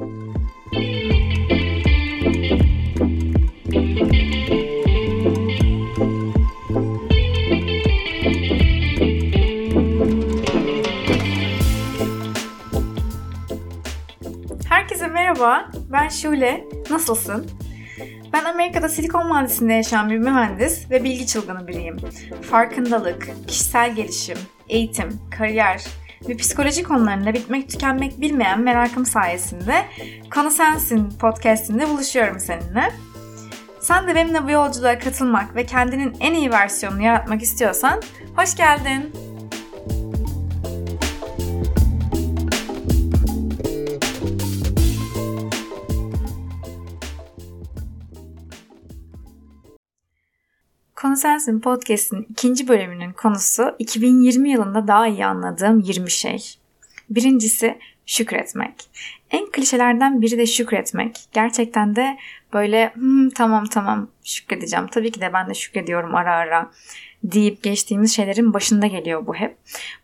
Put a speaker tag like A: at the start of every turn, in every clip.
A: Herkese merhaba, ben Şule. Nasılsın? Ben Amerika'da Silikon Vadisi'nde yaşayan bir mühendis ve bilgi çılgını biriyim. Farkındalık, kişisel gelişim, eğitim, kariyer ve psikoloji konularında bitmek tükenmek bilmeyen merakım sayesinde Konu Sensin podcastinde buluşuyorum seninle. Sen de benimle bu yolculuğa katılmak ve kendinin en iyi versiyonunu yaratmak istiyorsan hoş geldin. Konu Sensin Podcast'in ikinci bölümünün konusu 2020 yılında daha iyi anladığım 20 şey. Birincisi şükretmek. En klişelerden biri de şükretmek. Gerçekten de böyle hmm, tamam tamam şükredeceğim. Tabii ki de ben de şükrediyorum ara ara deyip geçtiğimiz şeylerin başında geliyor bu hep.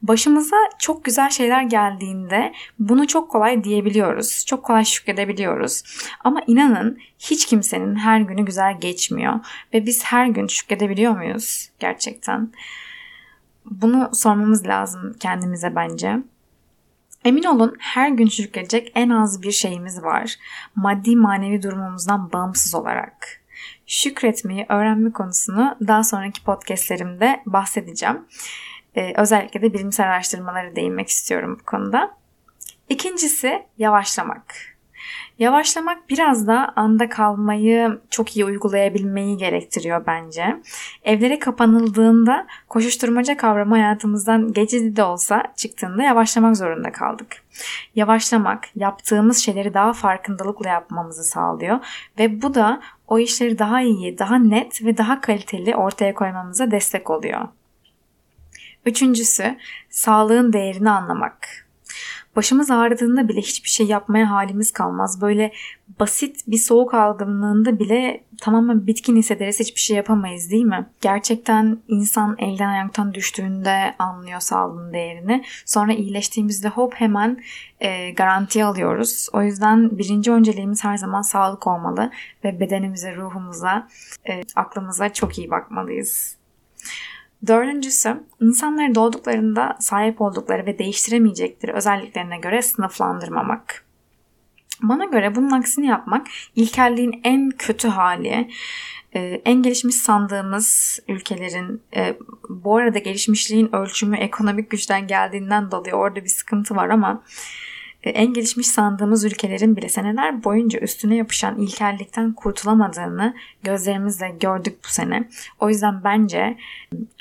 A: Başımıza çok güzel şeyler geldiğinde bunu çok kolay diyebiliyoruz. Çok kolay şükredebiliyoruz. Ama inanın hiç kimsenin her günü güzel geçmiyor. Ve biz her gün şükredebiliyor muyuz gerçekten? Bunu sormamız lazım kendimize bence. Emin olun her gün şükredecek en az bir şeyimiz var. Maddi manevi durumumuzdan bağımsız olarak şükretmeyi öğrenme konusunu daha sonraki podcastlerimde bahsedeceğim. Ee, özellikle de bilimsel araştırmalara değinmek istiyorum bu konuda. İkincisi yavaşlamak. Yavaşlamak biraz da anda kalmayı çok iyi uygulayabilmeyi gerektiriyor bence. Evlere kapanıldığında koşuşturmaca kavramı hayatımızdan geçici de olsa çıktığında yavaşlamak zorunda kaldık. Yavaşlamak yaptığımız şeyleri daha farkındalıkla yapmamızı sağlıyor ve bu da o işleri daha iyi, daha net ve daha kaliteli ortaya koymamıza destek oluyor. Üçüncüsü sağlığın değerini anlamak. Başımız ağrıdığında bile hiçbir şey yapmaya halimiz kalmaz. Böyle basit bir soğuk algınlığında bile tamamen bitkin hissederiz hiçbir şey yapamayız değil mi? Gerçekten insan elden ayaktan düştüğünde anlıyor sağlığın değerini. Sonra iyileştiğimizde hop hemen e, garantiye alıyoruz. O yüzden birinci önceliğimiz her zaman sağlık olmalı ve bedenimize, ruhumuza, e, aklımıza çok iyi bakmalıyız. Dördüncüsü, insanları doğduklarında sahip oldukları ve değiştiremeyecekleri özelliklerine göre sınıflandırmamak. Bana göre bunun aksini yapmak ilkelliğin en kötü hali. Ee, en gelişmiş sandığımız ülkelerin e, bu arada gelişmişliğin ölçümü ekonomik güçten geldiğinden dolayı orada bir sıkıntı var ama e, en gelişmiş sandığımız ülkelerin bile seneler boyunca üstüne yapışan ilkellikten kurtulamadığını gözlerimizle gördük bu sene. O yüzden bence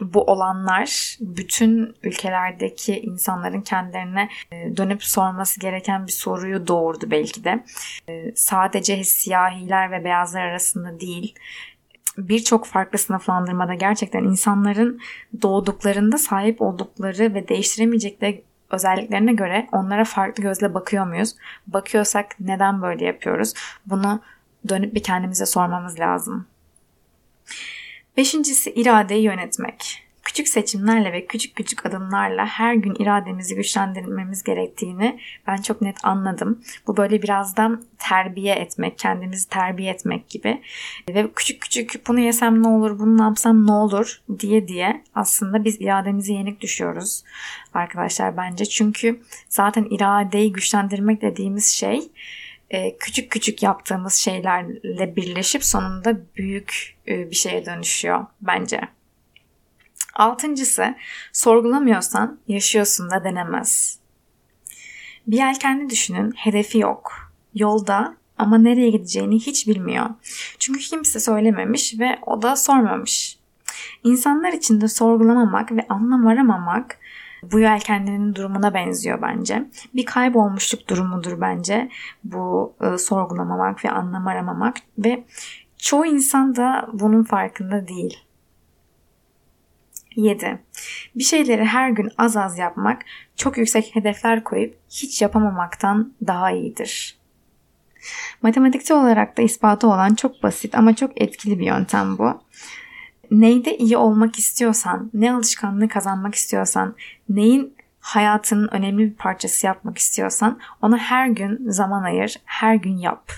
A: bu olanlar bütün ülkelerdeki insanların kendilerine e, dönüp sorması gereken bir soruyu doğurdu belki de. E, sadece siyahiler ve beyazlar arasında değil, birçok farklı sınıflandırmada gerçekten insanların doğduklarında sahip oldukları ve değiştiremeyecekleri özelliklerine göre onlara farklı gözle bakıyor muyuz? Bakıyorsak neden böyle yapıyoruz? Bunu dönüp bir kendimize sormamız lazım. Beşincisi iradeyi yönetmek. Küçük seçimlerle ve küçük küçük adımlarla her gün irademizi güçlendirmemiz gerektiğini ben çok net anladım. Bu böyle birazdan terbiye etmek, kendimizi terbiye etmek gibi. Ve küçük küçük bunu yesem ne olur, bunu yapsam ne olur diye diye aslında biz irademizi yenik düşüyoruz arkadaşlar bence. Çünkü zaten iradeyi güçlendirmek dediğimiz şey e, küçük küçük yaptığımız şeylerle birleşip sonunda büyük e, bir şeye dönüşüyor bence. Altıncısı sorgulamıyorsan yaşıyorsun da denemez. Bir yelkenli düşünün hedefi yok. Yolda ama nereye gideceğini hiç bilmiyor. Çünkü kimse söylememiş ve o da sormamış. İnsanlar için de sorgulamamak ve anlam aramamak bu yelkenlerin durumuna benziyor bence. Bir kaybolmuşluk durumudur bence bu e, sorgulamamak ve anlam aramamak ve çoğu insan da bunun farkında değil. 7. Bir şeyleri her gün az az yapmak, çok yüksek hedefler koyup hiç yapamamaktan daha iyidir. Matematikçi olarak da ispatı olan çok basit ama çok etkili bir yöntem bu. Neyde iyi olmak istiyorsan, ne alışkanlığı kazanmak istiyorsan, neyin hayatının önemli bir parçası yapmak istiyorsan ona her gün zaman ayır, her gün yap.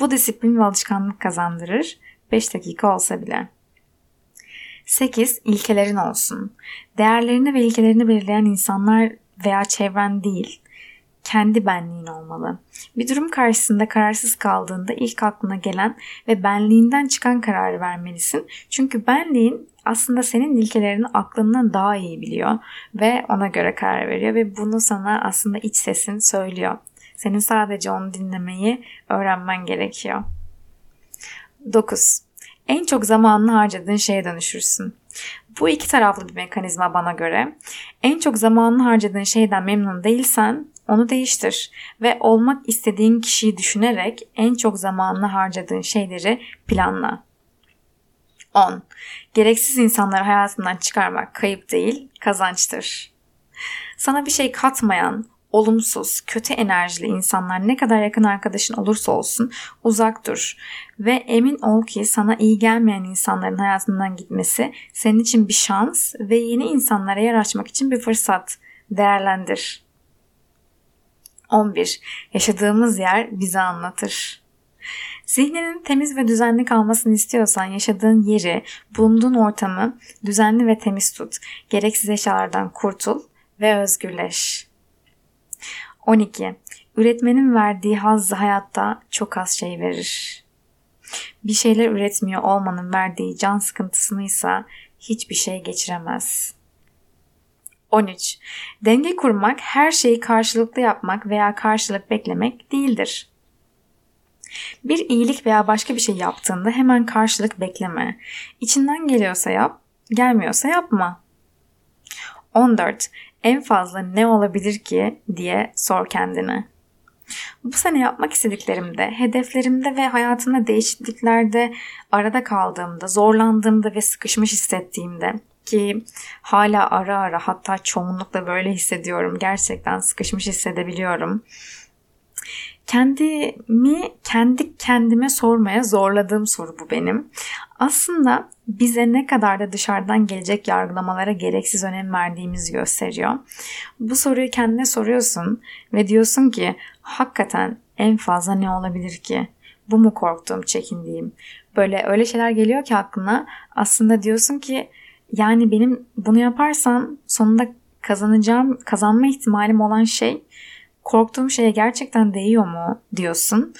A: Bu disiplin ve alışkanlık kazandırır 5 dakika olsa bile. 8. İlkelerin olsun. Değerlerini ve ilkelerini belirleyen insanlar veya çevren değil, kendi benliğin olmalı. Bir durum karşısında kararsız kaldığında ilk aklına gelen ve benliğinden çıkan kararı vermelisin. Çünkü benliğin aslında senin ilkelerini aklından daha iyi biliyor ve ona göre karar veriyor ve bunu sana aslında iç sesin söylüyor. Senin sadece onu dinlemeyi öğrenmen gerekiyor. 9. En çok zamanını harcadığın şeye dönüşürsün. Bu iki taraflı bir mekanizma bana göre. En çok zamanını harcadığın şeyden memnun değilsen onu değiştir ve olmak istediğin kişiyi düşünerek en çok zamanını harcadığın şeyleri planla. 10. Gereksiz insanları hayatından çıkarmak kayıp değil, kazançtır. Sana bir şey katmayan, olumsuz, kötü enerjili insanlar ne kadar yakın arkadaşın olursa olsun uzak dur. Ve emin ol ki sana iyi gelmeyen insanların hayatından gitmesi senin için bir şans ve yeni insanlara yer açmak için bir fırsat. Değerlendir. 11. Yaşadığımız yer bize anlatır. Zihninin temiz ve düzenli kalmasını istiyorsan yaşadığın yeri, bulunduğun ortamı düzenli ve temiz tut. Gereksiz eşyalardan kurtul ve özgürleş. 12. Üretmenin verdiği hazzı hayatta çok az şey verir. Bir şeyler üretmiyor olmanın verdiği can sıkıntısını ise hiçbir şey geçiremez. 13. Denge kurmak her şeyi karşılıklı yapmak veya karşılık beklemek değildir. Bir iyilik veya başka bir şey yaptığında hemen karşılık bekleme. İçinden geliyorsa yap, gelmiyorsa yapma. 14. En fazla ne olabilir ki diye sor kendine. Bu sene yapmak istediklerimde, hedeflerimde ve hayatımda değişikliklerde arada kaldığımda, zorlandığımda ve sıkışmış hissettiğimde ki hala ara ara hatta çoğunlukla böyle hissediyorum. Gerçekten sıkışmış hissedebiliyorum kendimi kendi kendime sormaya zorladığım soru bu benim. Aslında bize ne kadar da dışarıdan gelecek yargılamalara gereksiz önem verdiğimizi gösteriyor. Bu soruyu kendine soruyorsun ve diyorsun ki hakikaten en fazla ne olabilir ki? Bu mu korktuğum, çekindiğim? Böyle öyle şeyler geliyor ki aklına aslında diyorsun ki yani benim bunu yaparsam sonunda kazanacağım, kazanma ihtimalim olan şey korktuğum şeye gerçekten değiyor mu diyorsun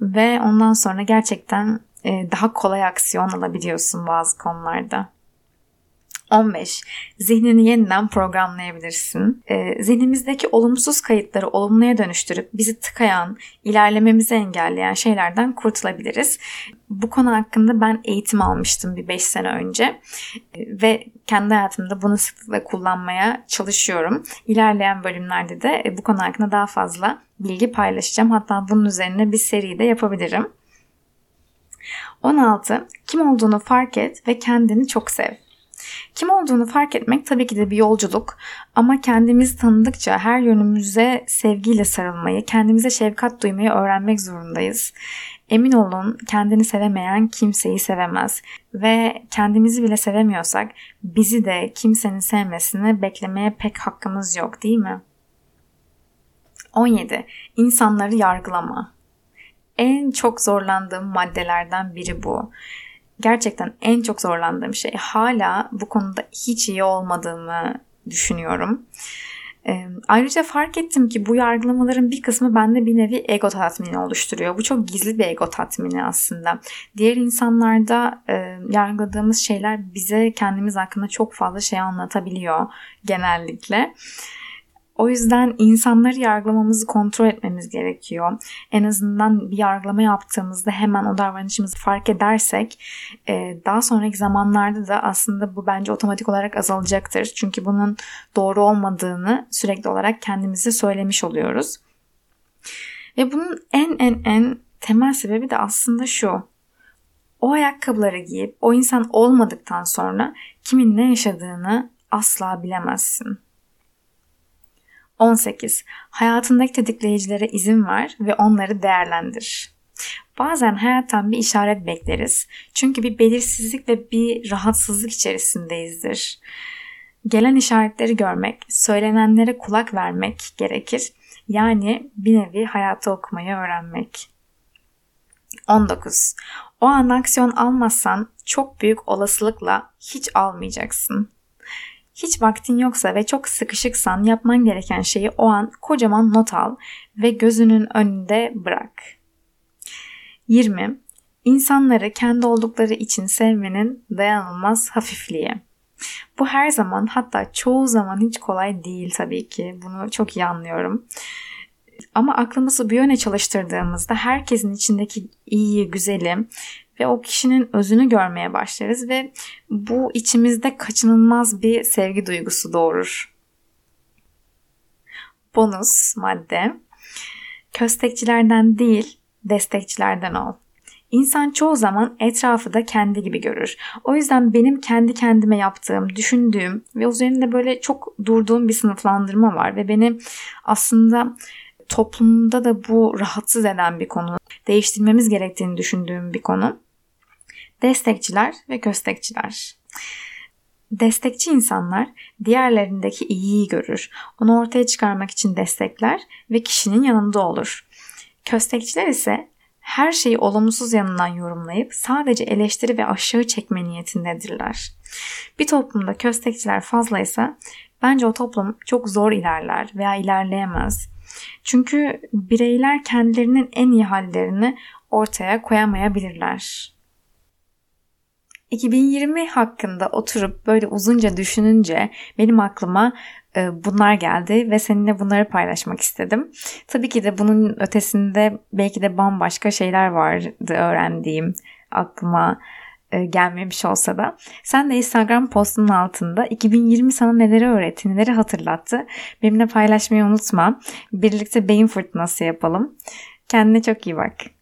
A: ve ondan sonra gerçekten e, daha kolay aksiyon alabiliyorsun bazı konularda. 15. Zihnini yeniden programlayabilirsin. E, zihnimizdeki olumsuz kayıtları olumluya dönüştürüp bizi tıkayan, ilerlememizi engelleyen şeylerden kurtulabiliriz. Bu konu hakkında ben eğitim almıştım bir 5 sene önce e, ve kendi hayatımda bunu sıklıkla kullanmaya çalışıyorum. İlerleyen bölümlerde de e, bu konu hakkında daha fazla bilgi paylaşacağım. Hatta bunun üzerine bir seri de yapabilirim. 16. Kim olduğunu fark et ve kendini çok sev. Kim olduğunu fark etmek tabii ki de bir yolculuk ama kendimizi tanıdıkça her yönümüze sevgiyle sarılmayı, kendimize şefkat duymayı öğrenmek zorundayız. Emin olun kendini sevemeyen kimseyi sevemez ve kendimizi bile sevemiyorsak bizi de kimsenin sevmesini beklemeye pek hakkımız yok değil mi? 17. İnsanları yargılama. En çok zorlandığım maddelerden biri bu gerçekten en çok zorlandığım şey hala bu konuda hiç iyi olmadığımı düşünüyorum. E, ayrıca fark ettim ki bu yargılamaların bir kısmı bende bir nevi ego tatmini oluşturuyor. Bu çok gizli bir ego tatmini aslında. Diğer insanlarda e, yargıladığımız şeyler bize kendimiz hakkında çok fazla şey anlatabiliyor genellikle. O yüzden insanları yargılamamızı kontrol etmemiz gerekiyor. En azından bir yargılama yaptığımızda hemen o davranışımızı fark edersek e, daha sonraki zamanlarda da aslında bu bence otomatik olarak azalacaktır. Çünkü bunun doğru olmadığını sürekli olarak kendimize söylemiş oluyoruz. Ve bunun en en en temel sebebi de aslında şu. O ayakkabıları giyip o insan olmadıktan sonra kimin ne yaşadığını asla bilemezsin. 18. Hayatındaki tetikleyicilere izin ver ve onları değerlendir. Bazen hayattan bir işaret bekleriz. Çünkü bir belirsizlik ve bir rahatsızlık içerisindeyizdir. Gelen işaretleri görmek, söylenenlere kulak vermek gerekir. Yani bir nevi hayatı okumayı öğrenmek. 19. O an aksiyon almazsan çok büyük olasılıkla hiç almayacaksın. Hiç vaktin yoksa ve çok sıkışıksan yapman gereken şeyi o an kocaman not al ve gözünün önünde bırak. 20. İnsanları kendi oldukları için sevmenin dayanılmaz hafifliği. Bu her zaman hatta çoğu zaman hiç kolay değil tabii ki. Bunu çok iyi anlıyorum. Ama aklımızı bir yöne çalıştırdığımızda herkesin içindeki iyi, güzeli ve o kişinin özünü görmeye başlarız ve bu içimizde kaçınılmaz bir sevgi duygusu doğurur. Bonus madde. Köstekçilerden değil, destekçilerden ol. İnsan çoğu zaman etrafı da kendi gibi görür. O yüzden benim kendi kendime yaptığım, düşündüğüm ve üzerinde böyle çok durduğum bir sınıflandırma var ve beni aslında toplumda da bu rahatsız eden bir konu. Değiştirmemiz gerektiğini düşündüğüm bir konu. Destekçiler ve köstekçiler. Destekçi insanlar diğerlerindeki iyiyi görür. Onu ortaya çıkarmak için destekler ve kişinin yanında olur. Köstekçiler ise her şeyi olumsuz yanından yorumlayıp sadece eleştiri ve aşağı çekme niyetindedirler. Bir toplumda köstekçiler fazlaysa bence o toplum çok zor ilerler veya ilerleyemez. Çünkü bireyler kendilerinin en iyi hallerini ortaya koyamayabilirler. 2020 hakkında oturup böyle uzunca düşününce benim aklıma e, bunlar geldi ve seninle bunları paylaşmak istedim. Tabii ki de bunun ötesinde belki de bambaşka şeyler vardı öğrendiğim aklıma gelmemiş olsa da. Sen de Instagram postunun altında 2020 sana neleri öğretti, neleri hatırlattı. Benimle paylaşmayı unutma. Birlikte beyin fırtınası yapalım. Kendine çok iyi bak.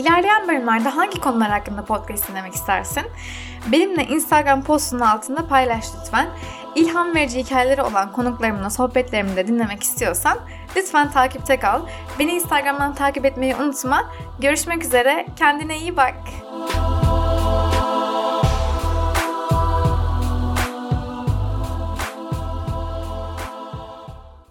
A: İlerleyen bölümlerde hangi konular hakkında podcast dinlemek istersin? Benimle Instagram postunun altında paylaş lütfen. İlham verici hikayeleri olan konuklarımla sohbetlerimi de dinlemek istiyorsan lütfen takipte kal. Beni Instagram'dan takip etmeyi unutma. Görüşmek üzere. Kendine iyi bak.